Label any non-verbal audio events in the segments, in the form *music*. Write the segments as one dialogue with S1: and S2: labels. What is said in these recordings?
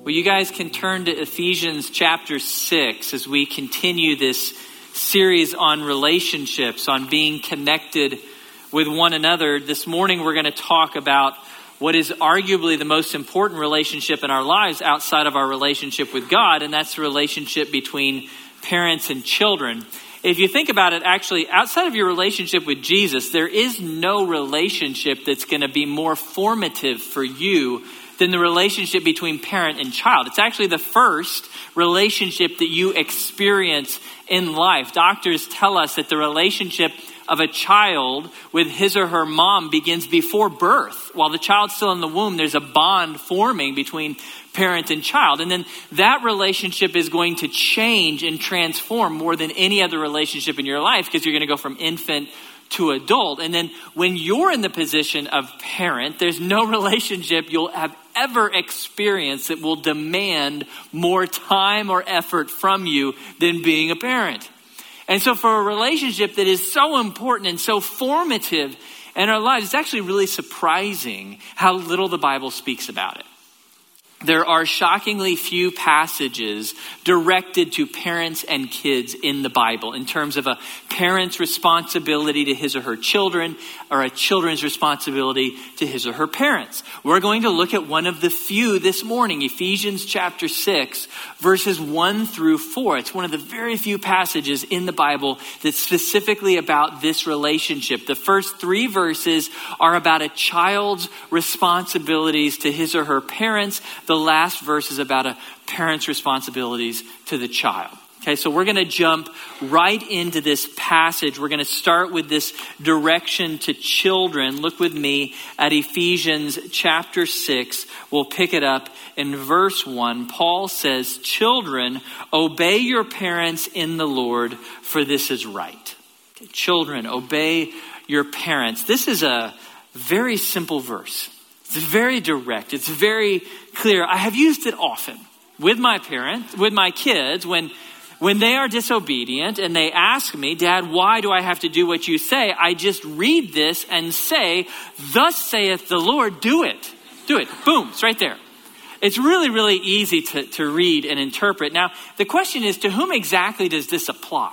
S1: Well, you guys can turn to Ephesians chapter 6 as we continue this series on relationships, on being connected with one another. This morning, we're going to talk about what is arguably the most important relationship in our lives outside of our relationship with God, and that's the relationship between parents and children. If you think about it, actually, outside of your relationship with Jesus, there is no relationship that's going to be more formative for you than the relationship between parent and child. It's actually the first relationship that you experience in life. Doctors tell us that the relationship of a child with his or her mom begins before birth. While the child's still in the womb, there's a bond forming between parent and child. And then that relationship is going to change and transform more than any other relationship in your life because you're going to go from infant to adult. And then when you're in the position of parent, there's no *laughs* relationship you'll have ever experienced that will demand more time or effort from you than being a parent. And so, for a relationship that is so important and so formative in our lives, it's actually really surprising how little the Bible speaks about it there are shockingly few passages directed to parents and kids in the Bible in terms of a parent's responsibility to his or her children or a children's responsibility to his or her parents. We're going to look at one of the few this morning, Ephesians chapter 6, verses 1 through 4. It's one of the very few passages in the Bible that's specifically about this relationship. The first three verses are about a child's responsibilities to his or her parents the last verse is about a parent's responsibilities to the child. Okay, so we're going to jump right into this passage. We're going to start with this direction to children. Look with me at Ephesians chapter 6. We'll pick it up in verse 1. Paul says, Children, obey your parents in the Lord, for this is right. Children, obey your parents. This is a very simple verse. It's very direct. It's very clear. I have used it often with my parents, with my kids, when when they are disobedient and they ask me, Dad, why do I have to do what you say? I just read this and say, Thus saith the Lord, do it. Do it. Boom, it's right there. It's really, really easy to, to read and interpret. Now, the question is, to whom exactly does this apply?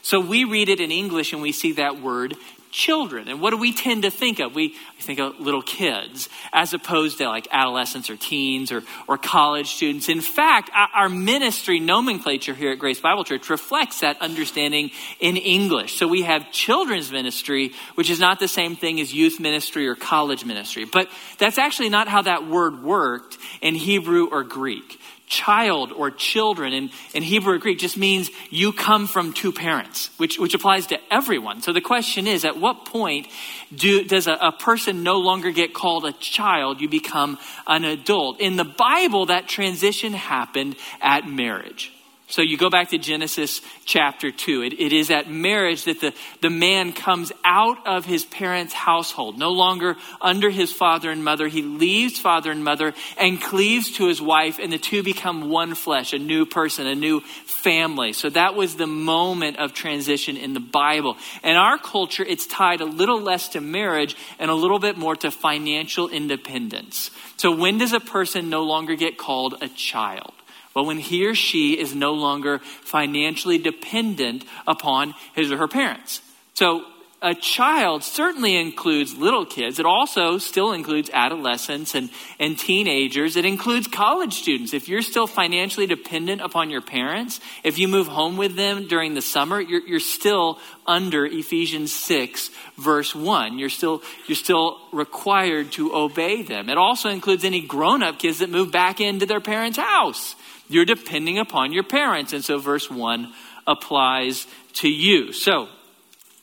S1: So we read it in English and we see that word children. And what do we tend to think of? We we think of little kids as opposed to like adolescents or teens or, or college students. In fact, our ministry nomenclature here at Grace Bible Church reflects that understanding in English. So we have children's ministry, which is not the same thing as youth ministry or college ministry. But that's actually not how that word worked in Hebrew or Greek child or children in, in Hebrew or Greek just means you come from two parents, which, which applies to everyone. So the question is at what point do, does a, a person no longer get called a child? You become an adult. In the Bible, that transition happened at marriage. So you go back to Genesis chapter 2. It, it is at marriage that the, the man comes out of his parents' household, no longer under his father and mother. He leaves father and mother and cleaves to his wife, and the two become one flesh, a new person, a new family. So that was the moment of transition in the Bible. In our culture, it's tied a little less to marriage and a little bit more to financial independence. So when does a person no longer get called a child? Well, when he or she is no longer financially dependent upon his or her parents. So a child certainly includes little kids. It also still includes adolescents and, and teenagers. It includes college students. If you're still financially dependent upon your parents, if you move home with them during the summer, you're, you're still under Ephesians 6, verse 1. You're still, you're still required to obey them. It also includes any grown up kids that move back into their parents' house. You're depending upon your parents. And so verse 1 applies to you. So,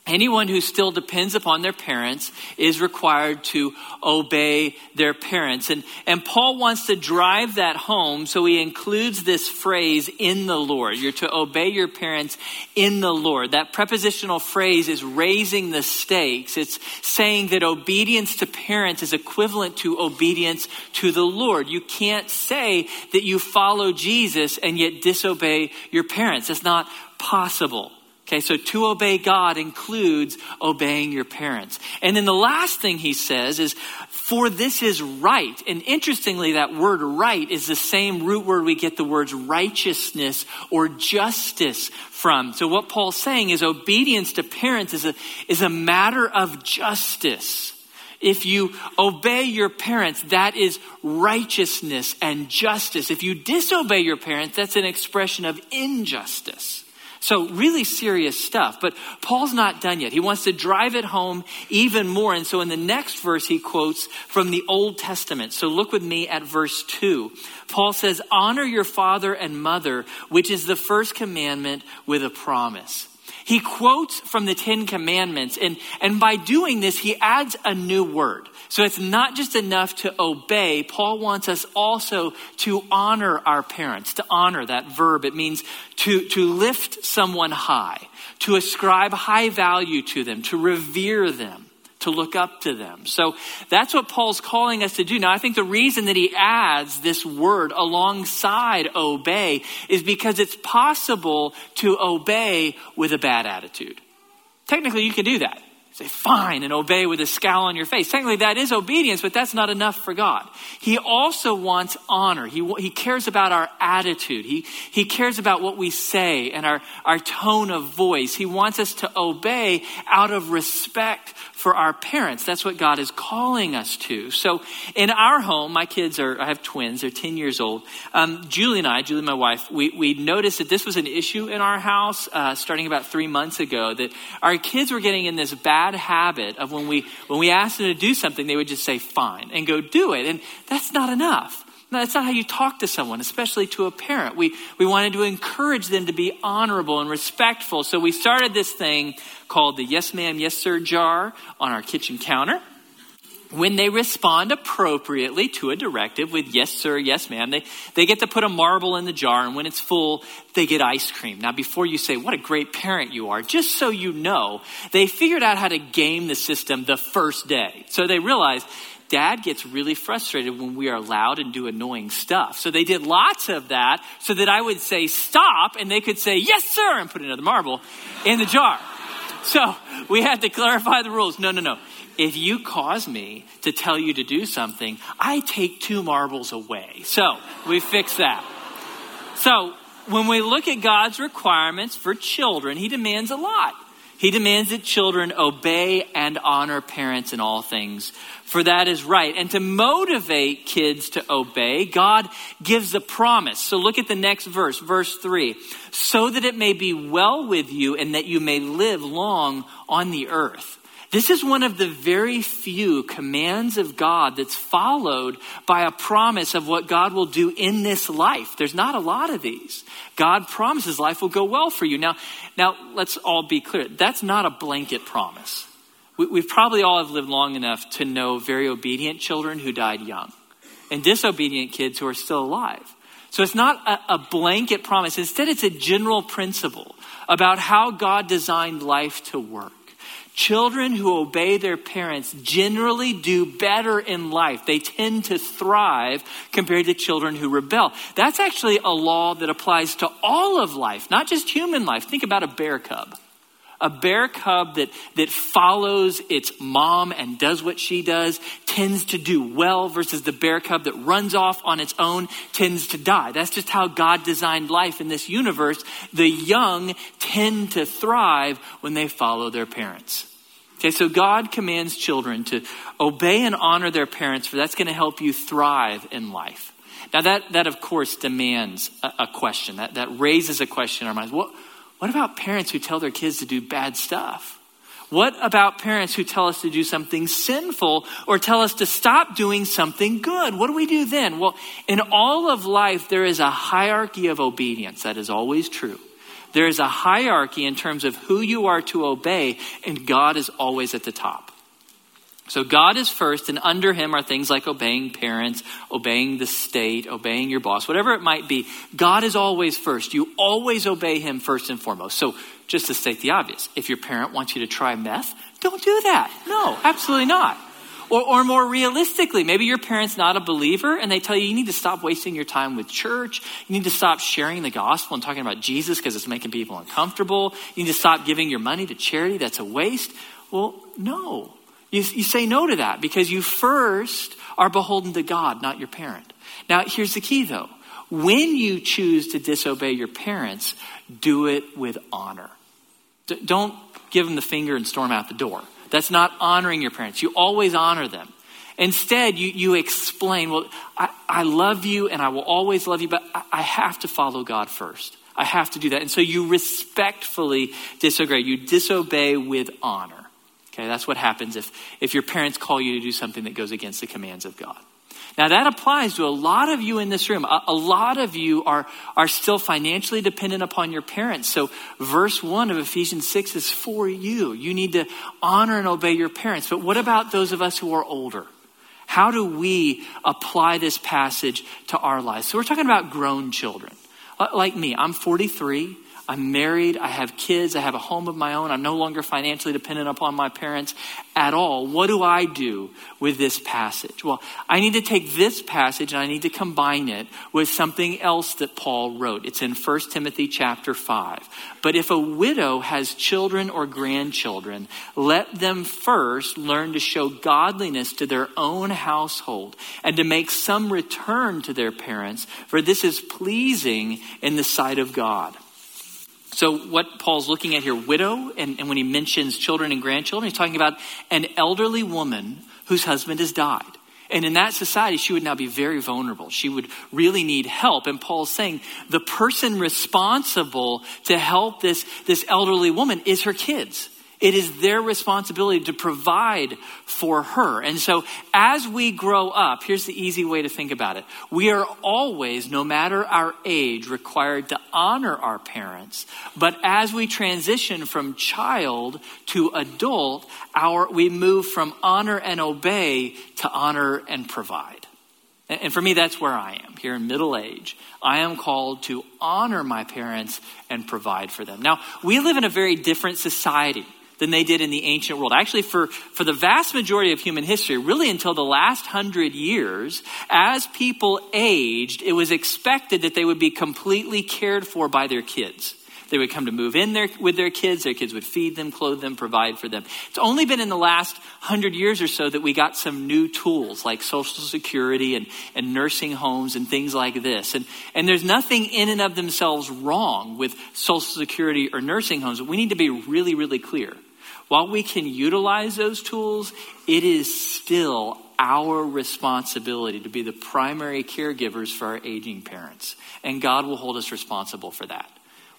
S1: Anyone who still depends upon their parents is required to obey their parents. And, and Paul wants to drive that home, so he includes this phrase, in the Lord. You're to obey your parents in the Lord. That prepositional phrase is raising the stakes. It's saying that obedience to parents is equivalent to obedience to the Lord. You can't say that you follow Jesus and yet disobey your parents. It's not possible. Okay, so to obey God includes obeying your parents. And then the last thing he says is, for this is right. And interestingly, that word right is the same root word we get the words righteousness or justice from. So what Paul's saying is obedience to parents is a, is a matter of justice. If you obey your parents, that is righteousness and justice. If you disobey your parents, that's an expression of injustice. So, really serious stuff. But Paul's not done yet. He wants to drive it home even more. And so, in the next verse, he quotes from the Old Testament. So, look with me at verse 2. Paul says, Honor your father and mother, which is the first commandment with a promise. He quotes from the Ten Commandments, and, and by doing this, he adds a new word. So it's not just enough to obey. Paul wants us also to honor our parents, to honor that verb. It means to, to lift someone high, to ascribe high value to them, to revere them to look up to them. So that's what Paul's calling us to do. Now, I think the reason that he adds this word alongside obey is because it's possible to obey with a bad attitude. Technically, you can do that say fine and obey with a scowl on your face. Technically, that is obedience, but that's not enough for God. He also wants honor. He, he cares about our attitude. He, he cares about what we say and our, our tone of voice. He wants us to obey out of respect for our parents. That's what God is calling us to. So in our home, my kids are, I have twins, they're 10 years old. Um, Julie and I, Julie, my wife, we, we noticed that this was an issue in our house uh, starting about three months ago, that our kids were getting in this bad bad habit of when we when we asked them to do something, they would just say fine and go do it. And that's not enough. That's not how you talk to someone, especially to a parent. We, we wanted to encourage them to be honorable and respectful. So we started this thing called the yes ma'am, yes sir jar on our kitchen counter when they respond appropriately to a directive with yes sir yes ma'am they, they get to put a marble in the jar and when it's full they get ice cream now before you say what a great parent you are just so you know they figured out how to game the system the first day so they realized dad gets really frustrated when we are loud and do annoying stuff so they did lots of that so that i would say stop and they could say yes sir and put another marble in the jar so we had to clarify the rules no no no if you cause me to tell you to do something, I take two marbles away. So we fix that. So when we look at God's requirements for children, He demands a lot. He demands that children obey and honor parents in all things, for that is right. And to motivate kids to obey, God gives a promise. So look at the next verse, verse 3 so that it may be well with you and that you may live long on the earth. This is one of the very few commands of God that's followed by a promise of what God will do in this life. There's not a lot of these. God promises life will go well for you. Now, now let's all be clear. That's not a blanket promise. We, we probably all have lived long enough to know very obedient children who died young and disobedient kids who are still alive. So it's not a, a blanket promise. Instead, it's a general principle about how God designed life to work. Children who obey their parents generally do better in life. They tend to thrive compared to children who rebel. That's actually a law that applies to all of life, not just human life. Think about a bear cub. A bear cub that, that follows its mom and does what she does tends to do well versus the bear cub that runs off on its own tends to die. That's just how God designed life in this universe. The young tend to thrive when they follow their parents. Okay, so God commands children to obey and honor their parents, for that's going to help you thrive in life. Now, that, that of course demands a, a question. That, that raises a question in our minds. What, what about parents who tell their kids to do bad stuff? What about parents who tell us to do something sinful or tell us to stop doing something good? What do we do then? Well, in all of life, there is a hierarchy of obedience. That is always true. There is a hierarchy in terms of who you are to obey, and God is always at the top. So God is first, and under him are things like obeying parents, obeying the state, obeying your boss, whatever it might be. God is always first. You always obey him first and foremost. So just to state the obvious, if your parent wants you to try meth, don't do that. No, absolutely not. Or, or more realistically, maybe your parent's not a believer and they tell you you need to stop wasting your time with church. You need to stop sharing the gospel and talking about Jesus because it's making people uncomfortable. You need to stop giving your money to charity. That's a waste. Well, no. You, you say no to that because you first are beholden to God, not your parent. Now, here's the key though. When you choose to disobey your parents, do it with honor. D- don't give them the finger and storm out the door. That's not honoring your parents. You always honor them. Instead, you, you explain, well, I, I love you and I will always love you, but I, I have to follow God first. I have to do that. And so you respectfully disobey. You disobey with honor. Okay, that's what happens if, if your parents call you to do something that goes against the commands of God. Now that applies to a lot of you in this room. A, a, lot of you are, are still financially dependent upon your parents. So verse one of Ephesians 6 is for you. You need to honor and obey your parents. But what about those of us who are older? How do we apply this passage to our lives? So we're talking about grown children. Like me, I'm 43. I'm married, I have kids, I have a home of my own, I'm no longer financially dependent upon my parents at all. What do I do with this passage? Well, I need to take this passage and I need to combine it with something else that Paul wrote. It's in 1 Timothy chapter 5. But if a widow has children or grandchildren, let them first learn to show godliness to their own household and to make some return to their parents, for this is pleasing in the sight of God. So, what Paul's looking at here, widow, and, and when he mentions children and grandchildren, he's talking about an elderly woman whose husband has died. And in that society, she would now be very vulnerable. She would really need help. And Paul's saying the person responsible to help this, this elderly woman is her kids. It is their responsibility to provide for her. And so as we grow up, here's the easy way to think about it. We are always, no matter our age, required to honor our parents. But as we transition from child to adult, our, we move from honor and obey to honor and provide. And for me, that's where I am here in middle age. I am called to honor my parents and provide for them. Now, we live in a very different society than they did in the ancient world. Actually, for, for the vast majority of human history, really until the last hundred years, as people aged, it was expected that they would be completely cared for by their kids. They would come to move in there with their kids. Their kids would feed them, clothe them, provide for them. It's only been in the last hundred years or so that we got some new tools like Social Security and, and nursing homes and things like this. And, and there's nothing in and of themselves wrong with Social Security or nursing homes, we need to be really, really clear. While we can utilize those tools, it is still our responsibility to be the primary caregivers for our aging parents. And God will hold us responsible for that.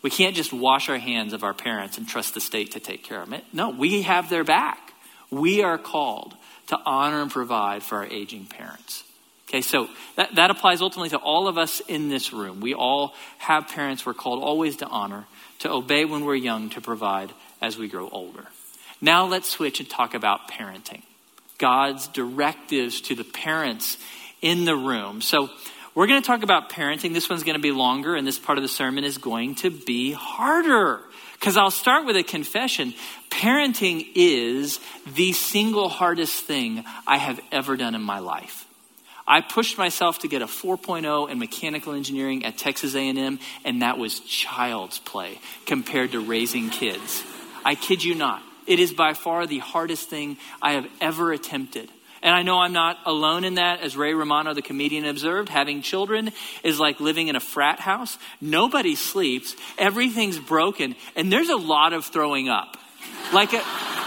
S1: We can't just wash our hands of our parents and trust the state to take care of them. No, we have their back. We are called to honor and provide for our aging parents. Okay, so that, that applies ultimately to all of us in this room. We all have parents we're called always to honor, to obey when we're young, to provide as we grow older. Now let's switch and talk about parenting. God's directives to the parents in the room. So we're going to talk about parenting. This one's going to be longer, and this part of the sermon is going to be harder. Because I'll start with a confession. Parenting is the single hardest thing I have ever done in my life. I pushed myself to get a 4.0 in mechanical engineering at Texas A&M, and that was child's play compared to raising kids. I kid you not. It is by far the hardest thing I have ever attempted. And I know I'm not alone in that. As Ray Romano, the comedian, observed, having children is like living in a frat house. Nobody sleeps, everything's broken, and there's a lot of throwing up. Like a,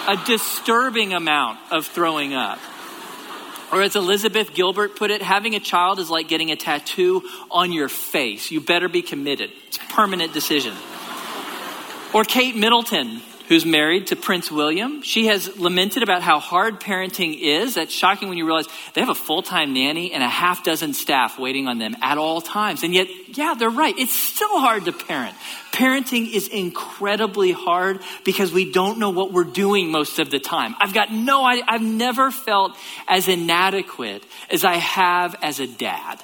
S1: a disturbing amount of throwing up. Or as Elizabeth Gilbert put it, having a child is like getting a tattoo on your face. You better be committed. It's a permanent decision. Or Kate Middleton, who's married to Prince William. She has lamented about how hard parenting is. That's shocking when you realize they have a full time nanny and a half dozen staff waiting on them at all times. And yet, yeah, they're right. It's still hard to parent. Parenting is incredibly hard because we don't know what we're doing most of the time. I've got no idea. I've never felt as inadequate as I have as a dad.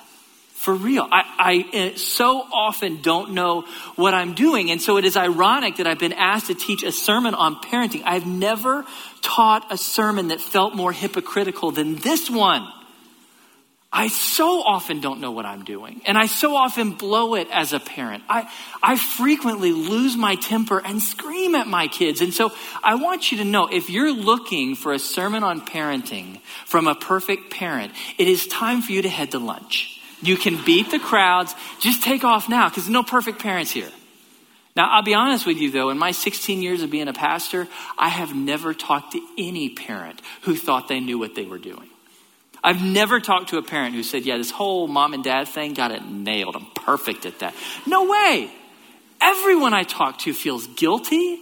S1: For real. I, I eh, so often don't know what I'm doing. And so it is ironic that I've been asked to teach a sermon on parenting. I've never taught a sermon that felt more hypocritical than this one. I so often don't know what I'm doing, and I so often blow it as a parent. I, I frequently lose my temper and scream at my kids. And so I want you to know if you're looking for a sermon on parenting from a perfect parent, it is time for you to head to lunch. You can beat the crowds, just take off now because there's no perfect parents here. Now, I'll be honest with you though, in my 16 years of being a pastor, I have never talked to any parent who thought they knew what they were doing. I've never talked to a parent who said, Yeah, this whole mom and dad thing got it nailed. I'm perfect at that. No way. Everyone I talk to feels guilty,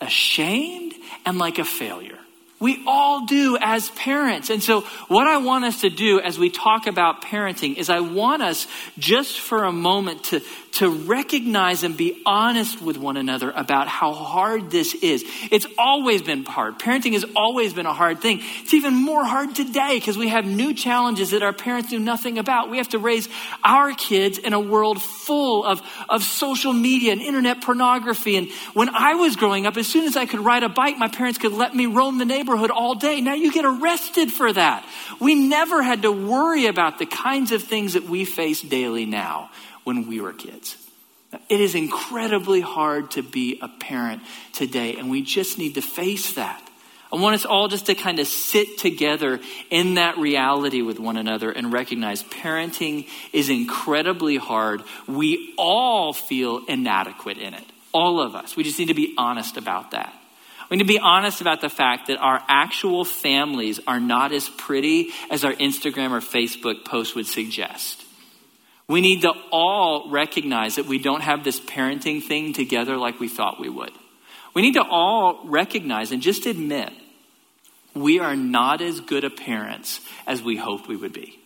S1: ashamed, and like a failure. We all do as parents. And so, what I want us to do as we talk about parenting is I want us just for a moment to, to recognize and be honest with one another about how hard this is. It's always been hard. Parenting has always been a hard thing. It's even more hard today because we have new challenges that our parents knew nothing about. We have to raise our kids in a world full of, of social media and internet pornography. And when I was growing up, as soon as I could ride a bike, my parents could let me roam the neighborhood all day. Now you get arrested for that. We never had to worry about the kinds of things that we face daily now when we were kids. It is incredibly hard to be a parent today, and we just need to face that. I want us all just to kind of sit together in that reality with one another and recognize parenting is incredibly hard. We all feel inadequate in it. All of us. We just need to be honest about that. We need to be honest about the fact that our actual families are not as pretty as our Instagram or Facebook post would suggest. We need to all recognize that we don't have this parenting thing together like we thought we would. We need to all recognize and just admit we are not as good a parents as we hoped we would be.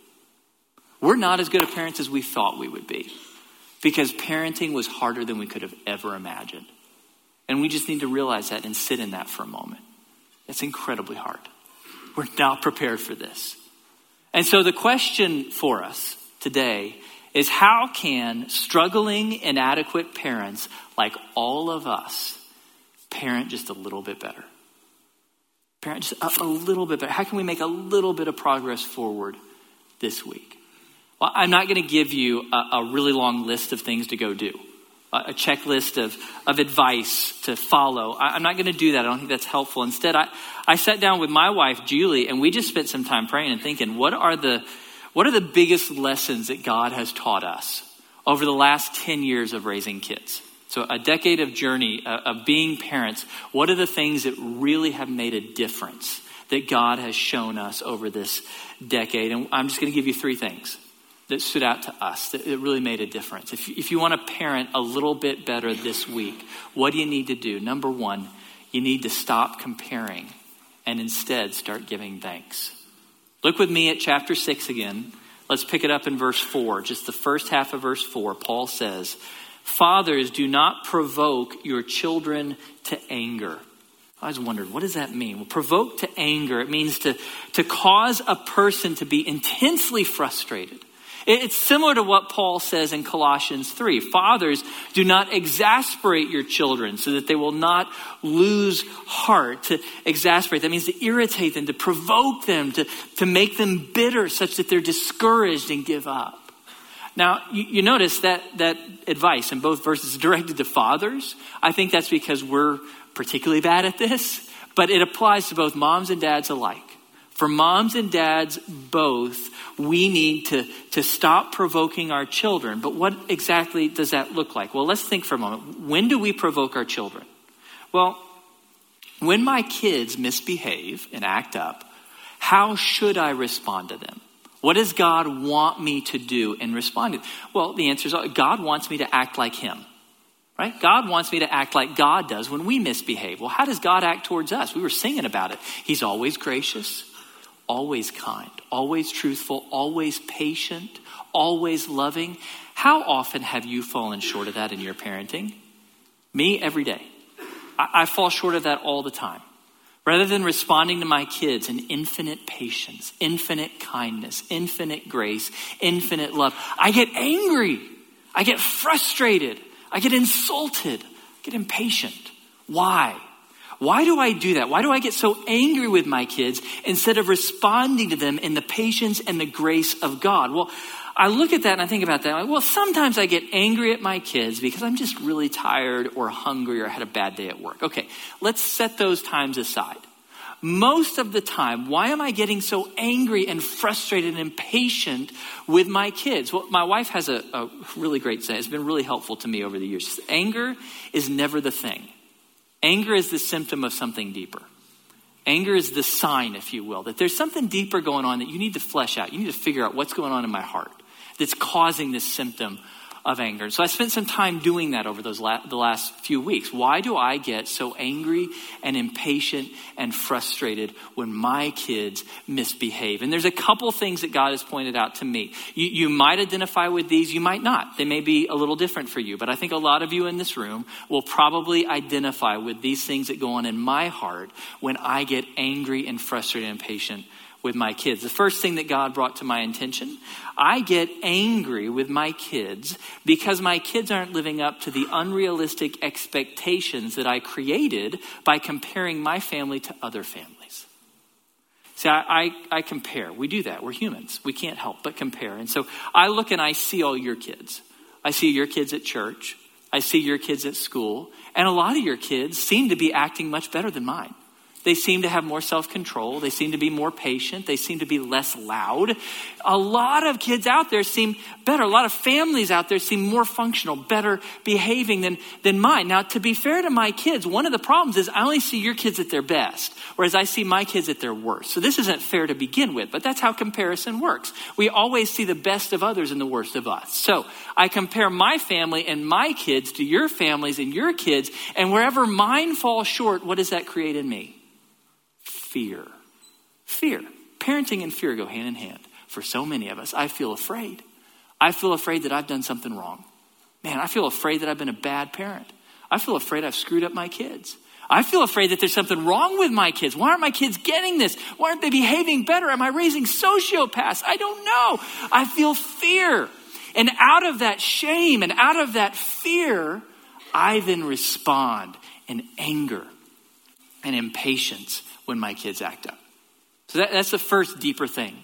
S1: We're not as good a parents as we thought we would be because parenting was harder than we could have ever imagined. And we just need to realize that and sit in that for a moment. It's incredibly hard. We're not prepared for this. And so the question for us today is how can struggling, inadequate parents like all of us parent just a little bit better? Parent just a, a little bit better. How can we make a little bit of progress forward this week? Well, I'm not going to give you a, a really long list of things to go do a checklist of, of advice to follow. I, am not going to do that. I don't think that's helpful. Instead, I, I sat down with my wife, Julie, and we just spent some time praying and thinking, what are the, what are the biggest lessons that God has taught us over the last 10 years of raising kids? So, a decade of journey uh, of being parents, what are the things that really have made a difference that God has shown us over this decade? And I'm just going to give you three things that stood out to us that it really made a difference. If, if you want to parent a little bit better this week, what do you need to do? Number one, you need to stop comparing and instead start giving thanks. Look with me at chapter 6 again. Let's pick it up in verse 4, just the first half of verse 4. Paul says, Fathers, do not provoke your children to anger. I was wondered, what does that mean? Well, provoke to anger, it means to, to cause a person to be intensely frustrated it's similar to what Paul says in Colossians 3. Fathers, do not exasperate your children so that they will not lose heart. To exasperate, that means to irritate them, to provoke them, to, to make them bitter such that they're discouraged and give up. Now, you, you notice that, that advice in both verses is directed to fathers. I think that's because we're particularly bad at this, but it applies to both moms and dads alike. For moms and dads both, we need to, to stop provoking our children. But what exactly does that look like? Well, let's think for a moment. When do we provoke our children? Well, when my kids misbehave and act up, how should I respond to them? What does God want me to do in responding? Well, the answer is uh, God wants me to act like Him. Right? God wants me to act like God does when we misbehave. Well, how does God act towards us? We were singing about it. He's always gracious always kind, always truthful, always patient, always loving. How often have you fallen short of that in your parenting? Me, every day. I, I fall short of that all the time. Rather than responding to my kids in infinite patience, infinite kindness, infinite grace, infinite love, I get angry. I get frustrated. I get insulted. I get impatient. Why? Why do I do that? Why do I get so angry with my kids instead of responding to them in the patience and the grace of God? Well, I look at that and I think about that. Like, well, sometimes I get angry at my kids because I'm just really tired or hungry or had a bad day at work. Okay, let's set those times aside. Most of the time, why am I getting so angry and frustrated and impatient with my kids? Well, my wife has a, a really great saying. It's been really helpful to me over the years. Anger is never the thing. Anger is the symptom of something deeper. Anger is the sign, if you will, that there's something deeper going on that you need to flesh out. You need to figure out what's going on in my heart that's causing this symptom of anger. So I spent some time doing that over those la- the last few weeks. Why do I get so angry and impatient and frustrated when my kids misbehave? And there's a couple things that God has pointed out to me. You, you might identify with these, you might not. They may be a little different for you, but I think a lot of you in this room will probably identify with these things that go on in my heart when I get angry and frustrated and impatient with my kids. The first thing that God brought to my attention, I get angry with my kids because my kids aren't living up to the unrealistic expectations that I created by comparing my family to other families. See, I, I, I, compare. We do that. We're humans. We can't help but compare. And so I look and I see all your kids. I see your kids at church. I see your kids at school. And a lot of your kids seem to be acting much better than mine. They seem to have more self control. They seem to be more patient. They seem to be less loud. A lot of kids out there seem better. A lot of families out there seem more functional, better behaving than, than mine. Now, to be fair to my kids, one of the problems is I only see your kids at their best, whereas I see my kids at their worst. So this isn't fair to begin with, but that's how comparison works. We always see the best of others and the worst of us. So I compare my family and my kids to your families and your kids, and wherever mine falls short, what does that create in me? Fear. Fear. Parenting and fear go hand in hand. For so many of us, I feel afraid. I feel afraid that I've done something wrong. Man, I feel afraid that I've been a bad parent. I feel afraid I've screwed up my kids. I feel afraid that there's something wrong with my kids. Why aren't my kids getting this? Why aren't they behaving better? Am I raising sociopaths? I don't know. I feel fear. And out of that shame and out of that fear, I then respond in anger and impatience when my kids act up. So that, that's the first deeper thing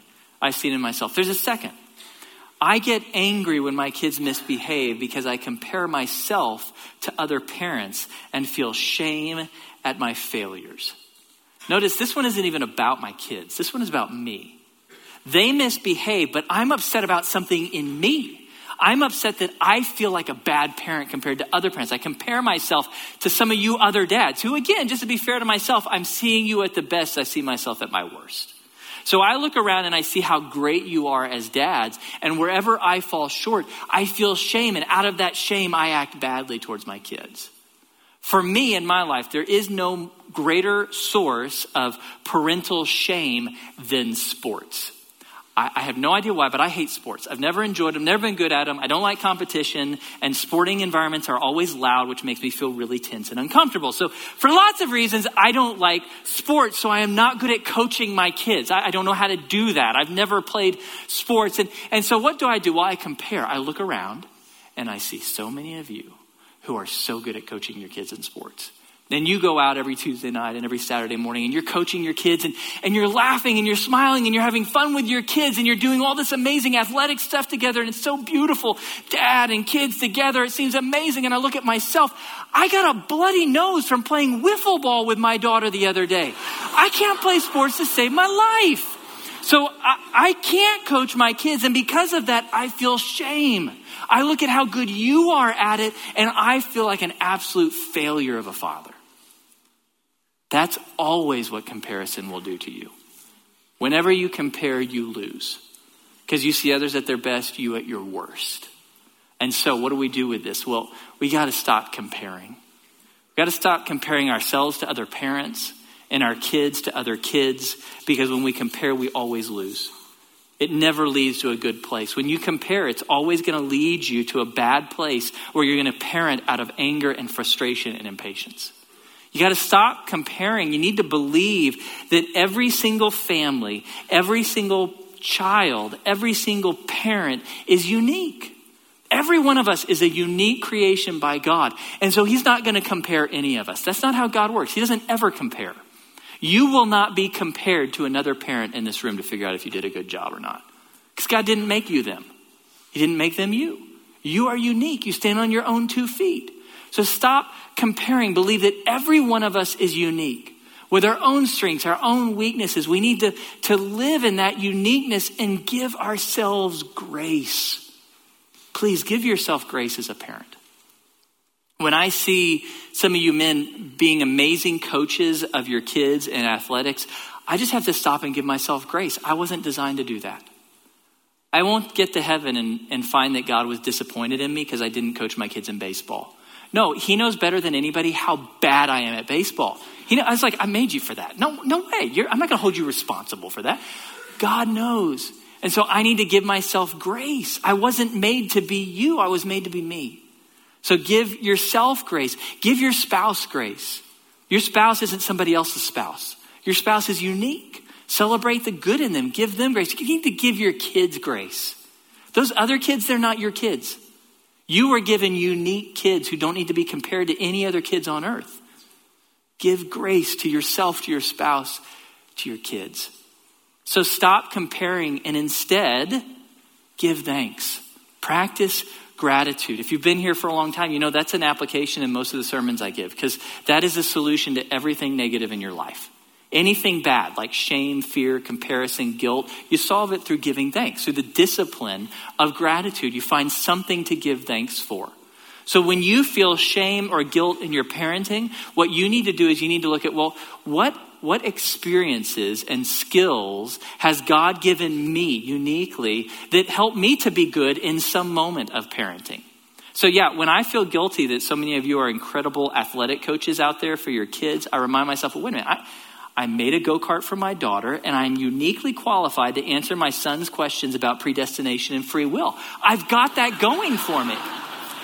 S1: I've seen in myself. There's a second. I get angry when my kids misbehave because I compare myself to other parents and feel shame at my failures. Notice this one isn't even about my kids, this one is about me. They misbehave, but I'm upset about something in me. I'm upset that I feel like a bad parent compared to other parents. I compare myself to some of you other dads who, again, just to be fair to myself, I'm seeing you at the best, I see myself at my worst. So I look around and I see how great you are as dads, and wherever I fall short, I feel shame, and out of that shame, I act badly towards my kids. For me in my life, there is no greater source of parental shame than sports. I, I, have no idea why, but I hate sports. I've never enjoyed them, never been good at them. I don't like competition, and sporting environments are always loud, which makes me feel really tense and uncomfortable. So, for lots of reasons, I don't like sports, so I am not good at coaching my kids. I, I don't know how to do that. I've never played sports. And, and so, what do I do? Well, I compare. I look around, and I see so many of you who are so good at coaching your kids in sports. Then you go out every Tuesday night and every Saturday morning and you're coaching your kids and, and you're laughing and you're smiling and you're having fun with your kids and you're doing all this amazing athletic stuff together and it's so beautiful. Dad and kids together. It seems amazing. And I look at myself. I got a bloody nose from playing wiffle ball with my daughter the other day. I can't play sports to save my life. So I, I can't coach my kids. And because of that, I feel shame. I look at how good you are at it and I feel like an absolute failure of a father. That's always what comparison will do to you. Whenever you compare, you lose. Because you see others at their best, you at your worst. And so, what do we do with this? Well, we got to stop comparing. We got to stop comparing ourselves to other parents and our kids to other kids because when we compare, we always lose. It never leads to a good place. When you compare, it's always going to lead you to a bad place where you're going to parent out of anger and frustration and impatience. You got to stop comparing. You need to believe that every single family, every single child, every single parent is unique. Every one of us is a unique creation by God. And so he's not going to compare any of us. That's not how God works. He doesn't ever compare. You will not be compared to another parent in this room to figure out if you did a good job or not. Because God didn't make you them, He didn't make them you. You are unique. You stand on your own two feet. So stop comparing. Believe that every one of us is unique with our own strengths, our own weaknesses. We need to, to live in that uniqueness and give ourselves grace. Please give yourself grace as a parent. When I see some of you men being amazing coaches of your kids in athletics, I just have to stop and give myself grace. I wasn't designed to do that. I won't get to heaven and, and find that God was disappointed in me because I didn't coach my kids in baseball. No, he knows better than anybody how bad I am at baseball. He know, I was like, I made you for that. No, no way. You're, I'm not going to hold you responsible for that. God knows. And so I need to give myself grace. I wasn't made to be you. I was made to be me. So give yourself grace. Give your spouse grace. Your spouse isn't somebody else's spouse. Your spouse is unique. Celebrate the good in them. Give them grace. You need to give your kids grace. Those other kids, they're not your kids. You were given unique kids who don't need to be compared to any other kids on earth. Give grace to yourself, to your spouse, to your kids. So stop comparing and instead give thanks. Practice gratitude. If you've been here for a long time, you know that's an application in most of the sermons I give because that is the solution to everything negative in your life. Anything bad, like shame, fear, comparison, guilt, you solve it through giving thanks, through the discipline of gratitude. You find something to give thanks for. So when you feel shame or guilt in your parenting, what you need to do is you need to look at, well, what, what experiences and skills has God given me uniquely that help me to be good in some moment of parenting? So, yeah, when I feel guilty that so many of you are incredible athletic coaches out there for your kids, I remind myself, well, wait a minute, I, I made a go kart for my daughter, and I'm uniquely qualified to answer my son's questions about predestination and free will. I've got that going for me.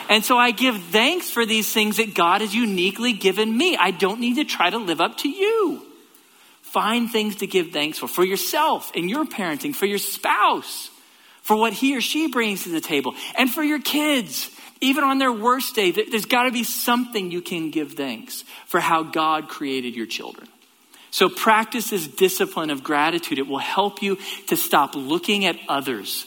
S1: And so I give thanks for these things that God has uniquely given me. I don't need to try to live up to you. Find things to give thanks for, for yourself in your parenting, for your spouse, for what he or she brings to the table, and for your kids. Even on their worst day, there's got to be something you can give thanks for how God created your children. So practice this discipline of gratitude. It will help you to stop looking at others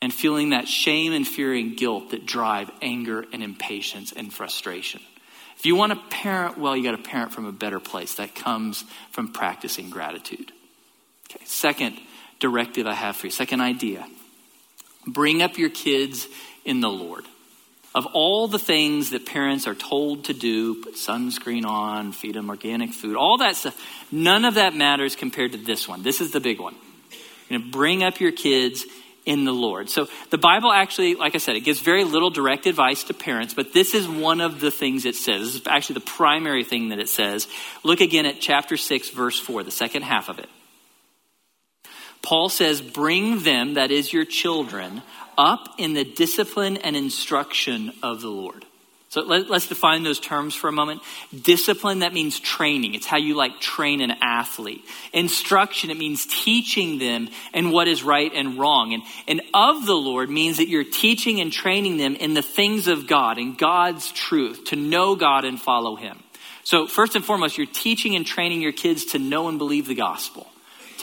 S1: and feeling that shame and fear and guilt that drive anger and impatience and frustration. If you want to parent well, you got to parent from a better place. That comes from practicing gratitude. Okay, second directive I have for you, second idea bring up your kids in the Lord. Of all the things that parents are told to do, put sunscreen on, feed them organic food, all that stuff, none of that matters compared to this one. This is the big one. You know, bring up your kids in the Lord. So the Bible actually, like I said, it gives very little direct advice to parents, but this is one of the things it says. This is actually the primary thing that it says. Look again at chapter 6, verse 4, the second half of it. Paul says, Bring them, that is your children, up in the discipline and instruction of the Lord. So let, us define those terms for a moment. Discipline, that means training. It's how you like train an athlete. Instruction, it means teaching them and what is right and wrong. And, and of the Lord means that you're teaching and training them in the things of God, in God's truth, to know God and follow Him. So first and foremost, you're teaching and training your kids to know and believe the gospel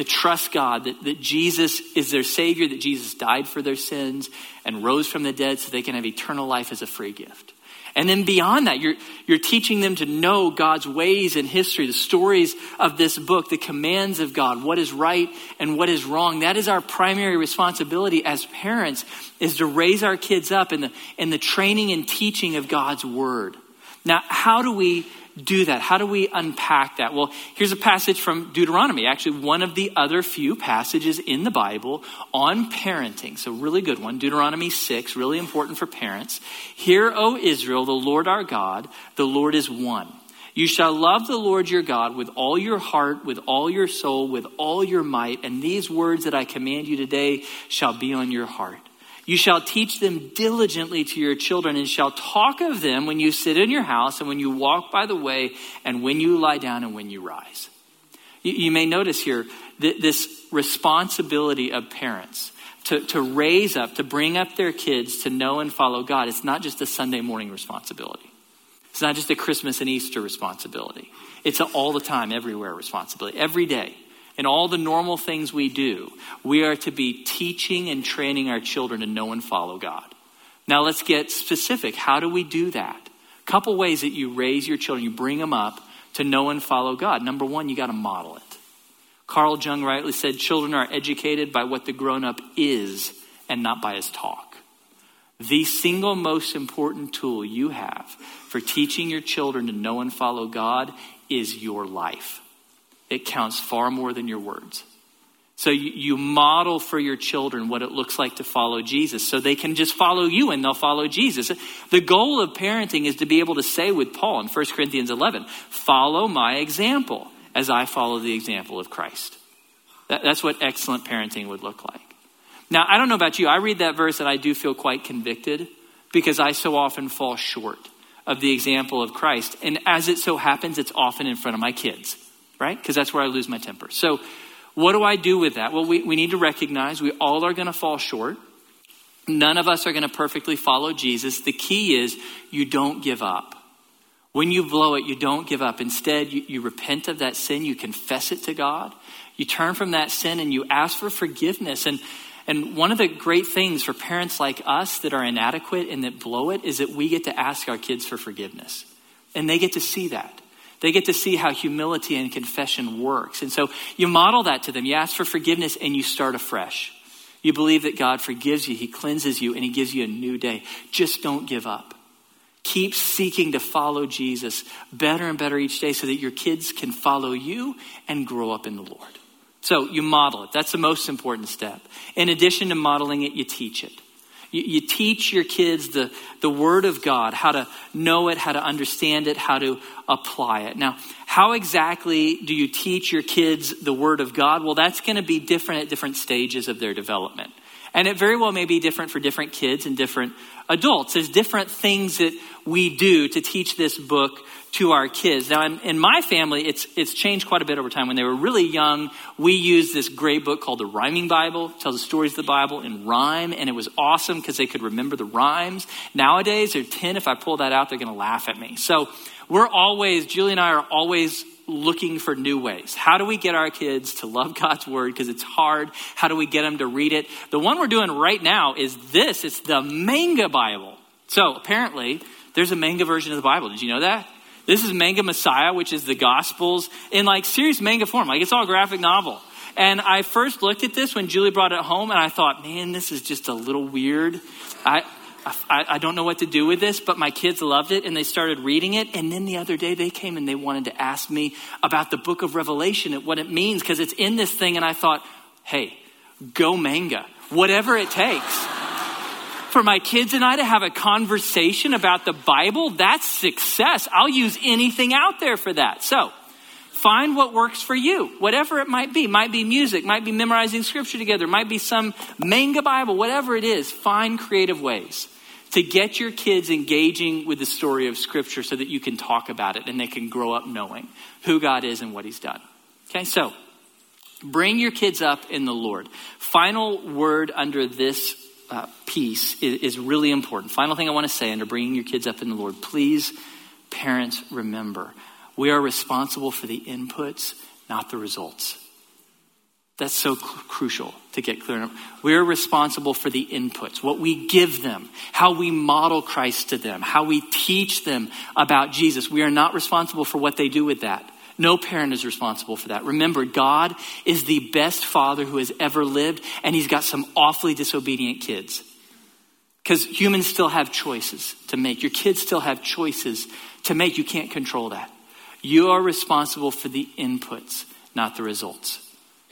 S1: to trust God that, that Jesus is their Savior, that Jesus died for their sins and rose from the dead so they can have eternal life as a free gift. And then beyond that, you're, you're teaching them to know God's ways and history, the stories of this book, the commands of God, what is right and what is wrong. That is our primary responsibility as parents, is to raise our kids up in the, in the training and teaching of God's word. Now, how do we do that? How do we unpack that? Well, here's a passage from Deuteronomy, actually, one of the other few passages in the Bible on parenting. So, really good one. Deuteronomy 6, really important for parents. Hear, O Israel, the Lord our God, the Lord is one. You shall love the Lord your God with all your heart, with all your soul, with all your might, and these words that I command you today shall be on your heart. You shall teach them diligently to your children, and shall talk of them when you sit in your house, and when you walk by the way, and when you lie down, and when you rise. You, you may notice here th- this responsibility of parents to, to raise up, to bring up their kids to know and follow God. It's not just a Sunday morning responsibility, it's not just a Christmas and Easter responsibility. It's all the time, everywhere responsibility, every day in all the normal things we do, we are to be teaching and training our children to know and follow God. Now let's get specific. How do we do that? A couple ways that you raise your children, you bring them up to know and follow God. Number one, you got to model it. Carl Jung rightly said, children are educated by what the grown up is and not by his talk. The single most important tool you have for teaching your children to know and follow God is your life it counts far more than your words. So you, you, model for your children what it looks like to follow Jesus so they can just follow you and they'll follow Jesus. The goal of parenting is to be able to say with Paul in 1 Corinthians 11, follow my example as I follow the example of Christ. That, that's what excellent parenting would look like. Now, I don't know about you. I read that verse and I do feel quite convicted because I so often fall short of the example of Christ. And as it so happens, it's often in front of my kids right? Because that's where I lose my temper. So, what do I do with that? Well, we, we need to recognize we all are going to fall short. None of us are going to perfectly follow Jesus. The key is you don't give up. When you blow it, you don't give up. Instead, you, you repent of that sin, you confess it to God, you turn from that sin, and you ask for forgiveness. And, and one of the great things for parents like us that are inadequate and that blow it is that we get to ask our kids for forgiveness. And they get to see that. They get to see how humility and confession works. And so you model that to them. You ask for forgiveness and you start afresh. You believe that God forgives you, He cleanses you, and He gives you a new day. Just don't give up. Keep seeking to follow Jesus better and better each day so that your kids can follow you and grow up in the Lord. So you model it. That's the most important step. In addition to modeling it, you teach it. You, you, teach your kids the, the Word of God, how to know it, how to understand it, how to apply it. Now, how exactly do you teach your kids the Word of God? Well, that's going to be different at different stages of their development. And it very well may be different for different kids and different adults. There's different things that we do to teach this book to our kids. Now, in, in, my family, it's, it's changed quite a bit over time. When they were really young, we used this great book called the Rhyming Bible, it tells the stories of the Bible in rhyme, and it was awesome because they could remember the rhymes. Nowadays, they're 10. If I pull that out, they're going to laugh at me. So we're always, Julie and I are always looking for new ways. How do we get our kids to love God's word because it's hard? How do we get them to read it? The one we're doing right now is this. It's the Manga Bible. So apparently, there's a manga version of the Bible. Did you know that? This is Manga Messiah, which is the Gospels in like serious manga form. Like it's all graphic novel. And I first looked at this when Julie brought it home, and I thought, man, this is just a little weird. I, I, I, don't know what to do with this, but my kids loved it and they started reading it. And then the other day they came and they wanted to ask me about the book of Revelation and what it means because it's in this thing. And I thought, hey, go manga, whatever it takes. For my kids and I to have a conversation about the Bible, that's success. I'll use anything out there for that. So, find what works for you, whatever it might be. Might be music, might be memorizing scripture together, might be some manga Bible, whatever it is. Find creative ways to get your kids engaging with the story of Scripture so that you can talk about it and they can grow up knowing who God is and what He's done. Okay, so bring your kids up in the Lord. Final word under this uh, piece is, is really important. Final thing I want to say under bringing your kids up in the Lord. Please, parents, remember we are responsible for the inputs, not the results. That's so cl- crucial to get clear. We're responsible for the inputs, what we give them, how we model Christ to them, how we teach them about Jesus. We are not responsible for what they do with that. No parent is responsible for that. Remember, God is the best father who has ever lived, and he's got some awfully disobedient kids. Because humans still have choices to make. Your kids still have choices to make. You can't control that. You are responsible for the inputs, not the results.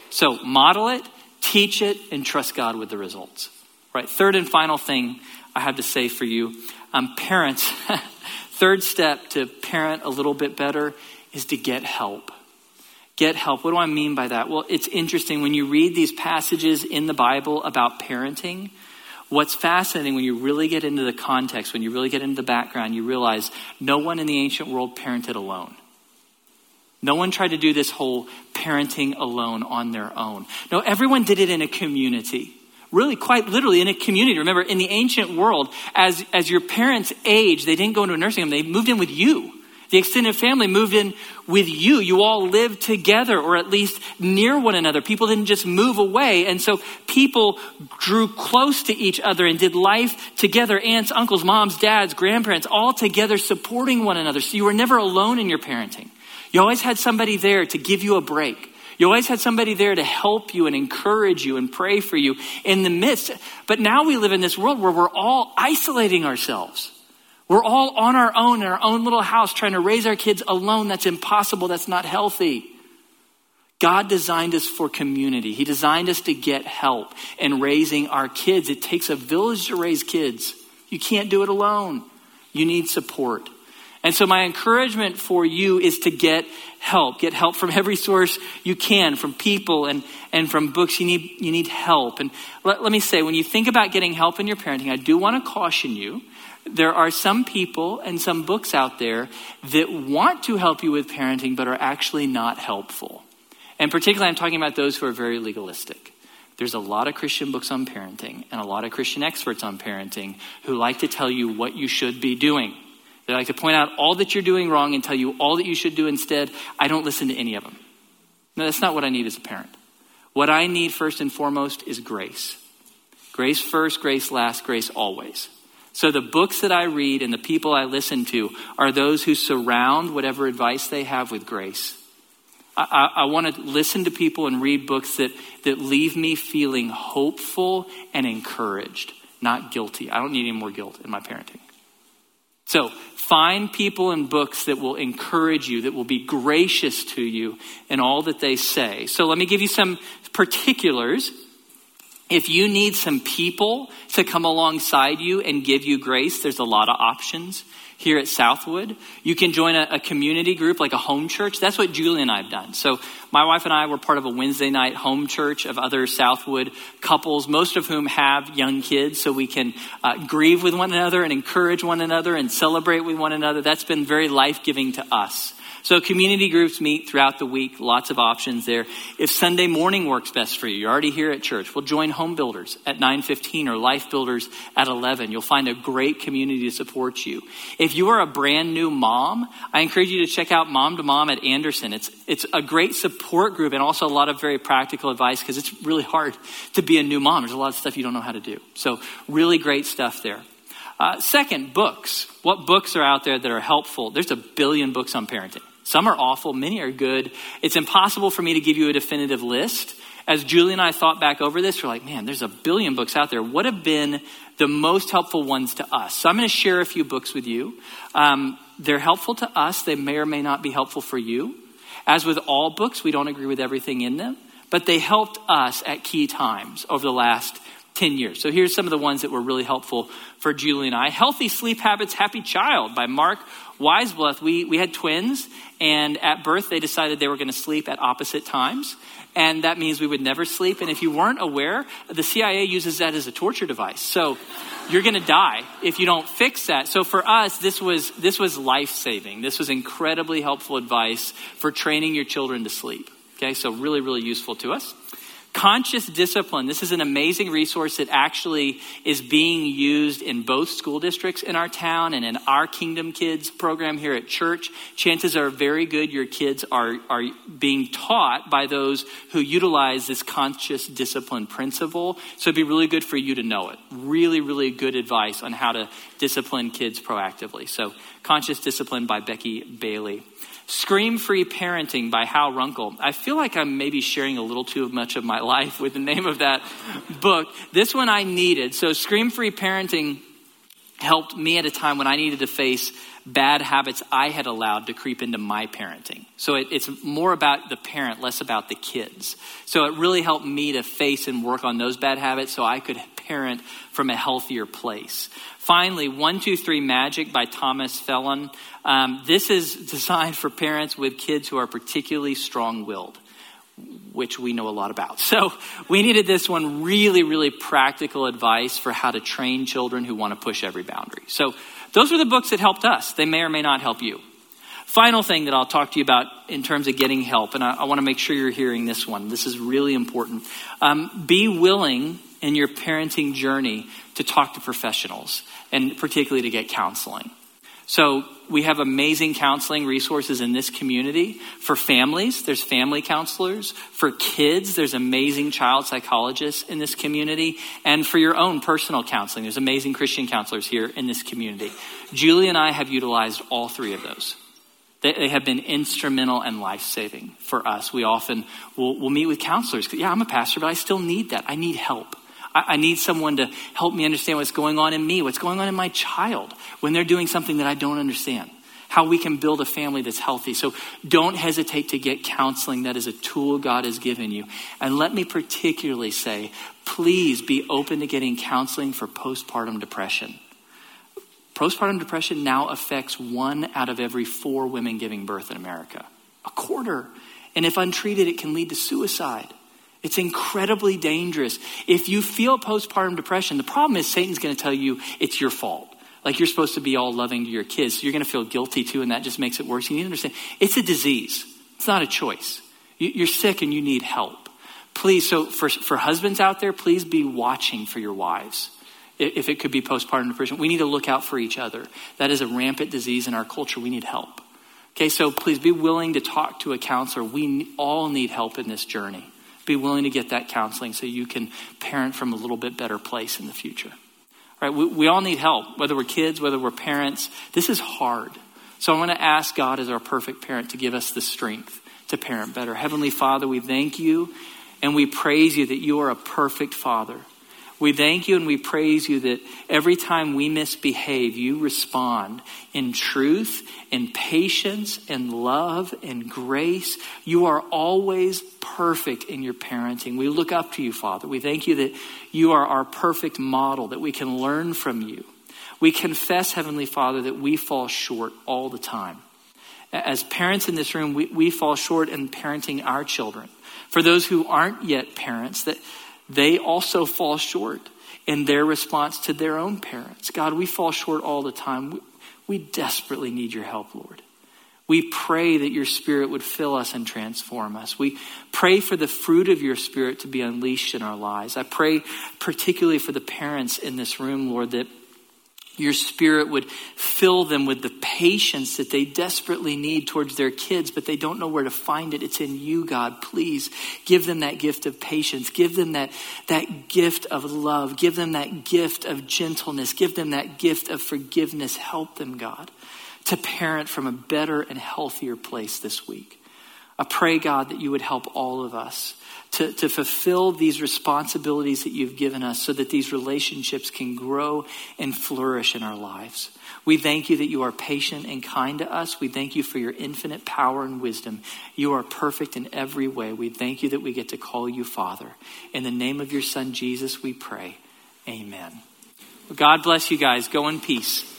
S1: So model it, teach it, and trust God with the results. Right. Third and final thing I have to say for you, um, parents. *laughs* third step to parent a little bit better is to get help. Get help. What do I mean by that? Well, it's interesting when you read these passages in the Bible about parenting. What's fascinating when you really get into the context, when you really get into the background, you realize no one in the ancient world parented alone. No one tried to do this whole parenting alone on their own. No, everyone did it in a community. Really, quite literally in a community. Remember, in the ancient world, as, as your parents age, they didn't go into a nursing home, they moved in with you. The extended family moved in with you. You all lived together or at least near one another. People didn't just move away. And so people drew close to each other and did life together. Aunts, uncles, moms, dads, grandparents, all together supporting one another. So you were never alone in your parenting. You always had somebody there to give you a break. You always had somebody there to help you and encourage you and pray for you in the midst. But now we live in this world where we're all isolating ourselves. We're all on our own in our own little house trying to raise our kids alone. That's impossible. That's not healthy. God designed us for community. He designed us to get help in raising our kids. It takes a village to raise kids. You can't do it alone. You need support. And so, my encouragement for you is to get help. Get help from every source you can, from people and, and from books. You need, you need help. And let, let me say, when you think about getting help in your parenting, I do want to caution you there are some people and some books out there that want to help you with parenting but are actually not helpful. And particularly, I'm talking about those who are very legalistic. There's a lot of Christian books on parenting and a lot of Christian experts on parenting who like to tell you what you should be doing. They like to point out all that you're doing wrong and tell you all that you should do instead. I don't listen to any of them. No, that's not what I need as a parent. What I need first and foremost is grace. Grace first, grace last, grace always. So the books that I read and the people I listen to are those who surround whatever advice they have with grace. I, I, I want to listen to people and read books that, that leave me feeling hopeful and encouraged, not guilty. I don't need any more guilt in my parenting. So find people and books that will encourage you, that will be gracious to you in all that they say. So let me give you some particulars if you need some people to come alongside you and give you grace, there's a lot of options here at Southwood. You can join a, a, community group like a home church. That's what Julie and I have done. So my wife and I were part of a Wednesday night home church of other Southwood couples, most of whom have young kids, so we can uh, grieve with one another and encourage one another and celebrate with one another. That's been very life giving to us. So community groups meet throughout the week, lots of options there. If Sunday morning works best for you, you're already here at church, we'll join Home Builders at 9:15 or Life Builders at 11. You'll find a great community to support you. If you are a brand new mom, I encourage you to check out Mom to Mom at Anderson. It's it's a great support group and also a lot of very practical advice because it's really hard to be a new mom. There's a lot of stuff you don't know how to do. So really great stuff there. Uh, second, books. What books are out there that are helpful? There's a billion books on parenting. Some are awful, many are good. It's impossible for me to give you a definitive list. As Julie and I thought back over this, we're like, man, there's a billion books out there. What have been the most helpful ones to us? So I'm going to share a few books with you. Um, they're helpful to us, they may or may not be helpful for you. As with all books, we don't agree with everything in them, but they helped us at key times over the last 10 years. So here's some of the ones that were really helpful for Julie and I. Healthy Sleep Habits, Happy Child by Marc Weissbluth. We, we had twins, and at birth they decided they were going to sleep at opposite times. And that means we would never sleep. And if you weren't aware, the CIA uses that as a torture device. So you're going to die if you don't fix that. So for us, this was, this was life saving. This was incredibly helpful advice for training your children to sleep. Okay, so really, really useful to us. Conscious discipline. This is an amazing resource that actually is being used in both school districts in our town and in our Kingdom Kids program here at church. Chances are very good your kids are, are being taught by those who utilize this conscious discipline principle. So it'd be really good for you to know it. Really, really good advice on how to discipline kids proactively. So, Conscious Discipline by Becky Bailey. Scream Free Parenting by Hal Runkel. I feel like I'm maybe sharing a little too much of my *laughs* life with the name of that book. This one I needed. So, Scream Free Parenting helped me at a time when I needed to face bad habits I had allowed to creep into my parenting. So it, it's more about the parent, less about the kids. So it really helped me to face and work on those bad habits so I could parent from a healthier place. Finally, 123 Magic by Thomas Phelan. Um, this is *laughs* designed for parents with kids who are particularly strong willed. which we know a lot about. So we needed this one really, really practical advice for how to train children who want to push every boundary. So those are the books that helped us. They may or may not help you. Final thing that I'll talk to you about in terms of getting help, and I, I want to make sure you're hearing this one. This is really important. Um, be willing in your parenting journey to talk to professionals, and particularly to get counseling. So we have amazing counseling resources in this community for families. There's family counselors. For kids, there's amazing child psychologists in this community. And for your own personal counseling, there's amazing Christian counselors here in this community. Julie and I have utilized all three of those. They, have been instrumental and life saving for us. We often will will meet with counselors. Yeah, I'm a pastor, but I still need that. I need help. I, need someone to help me understand what's going on in me, what's going on in my child when they're doing something that I don't understand how we can build a family that's healthy. So don't hesitate to get counseling. That is a tool God has given you. And let me particularly say, please be open to getting counseling for postpartum depression. Postpartum depression now affects one out of every four women giving birth in America, a quarter. And if untreated, it can lead to suicide. It's incredibly dangerous. If you feel postpartum depression, the problem is Satan's going to tell you it's your fault. Like you're supposed to be all loving to your kids. So you're going to feel guilty too, and that just makes it worse. You need to understand it's a disease, it's not a choice. You're sick and you need help. Please, so for, for husbands out there, please be watching for your wives if it could be postpartum depression. We need to look out for each other. That is a rampant disease in our culture. We need help. Okay, so please be willing to talk to a counselor. We all need help in this journey. Be willing to get that counseling so you can parent from a little bit better place in the future. Right? We, we all need help, whether we're kids, whether we're parents. This is hard. So I want to ask God as our perfect parent to give us the strength to parent better. Heavenly Father, we thank you and we praise you that you are a perfect Father we thank you and we praise you that every time we misbehave, you respond in truth, in patience, in love, in grace. You are always perfect in your parenting. We look up to you, Father. We thank you that you are our perfect model, that we can learn from you. We confess, Heavenly Father, that we fall short all the time. As parents in this room, we, we fall short in parenting our children. For those who aren't yet parents, that they also fall short in their response to their own parents. God, we fall short all the time. We, desperately need your help, Lord. We pray that your spirit would fill us and transform us. We pray for the fruit of your spirit to be unleashed in our lives. I pray particularly for the parents in this room, Lord, that your spirit would fill them with the patience that they desperately need towards their kids, but they don't know where to find it. It's in you, God. Please give them that gift of patience. Give them that, that gift of love. Give them that gift of gentleness. Give them that gift of forgiveness. Help them, God, to parent from a better and healthier place this week. I pray, God, that you would help all of us to, to fulfill these responsibilities that you've given us so that these relationships can grow and flourish in our lives. We thank you that you are patient and kind to us. We thank you for your infinite power and wisdom. You are perfect in every way. We thank you that we get to call you Father. In the name of your Son, Jesus, we pray. Amen. God bless you guys. Go in peace.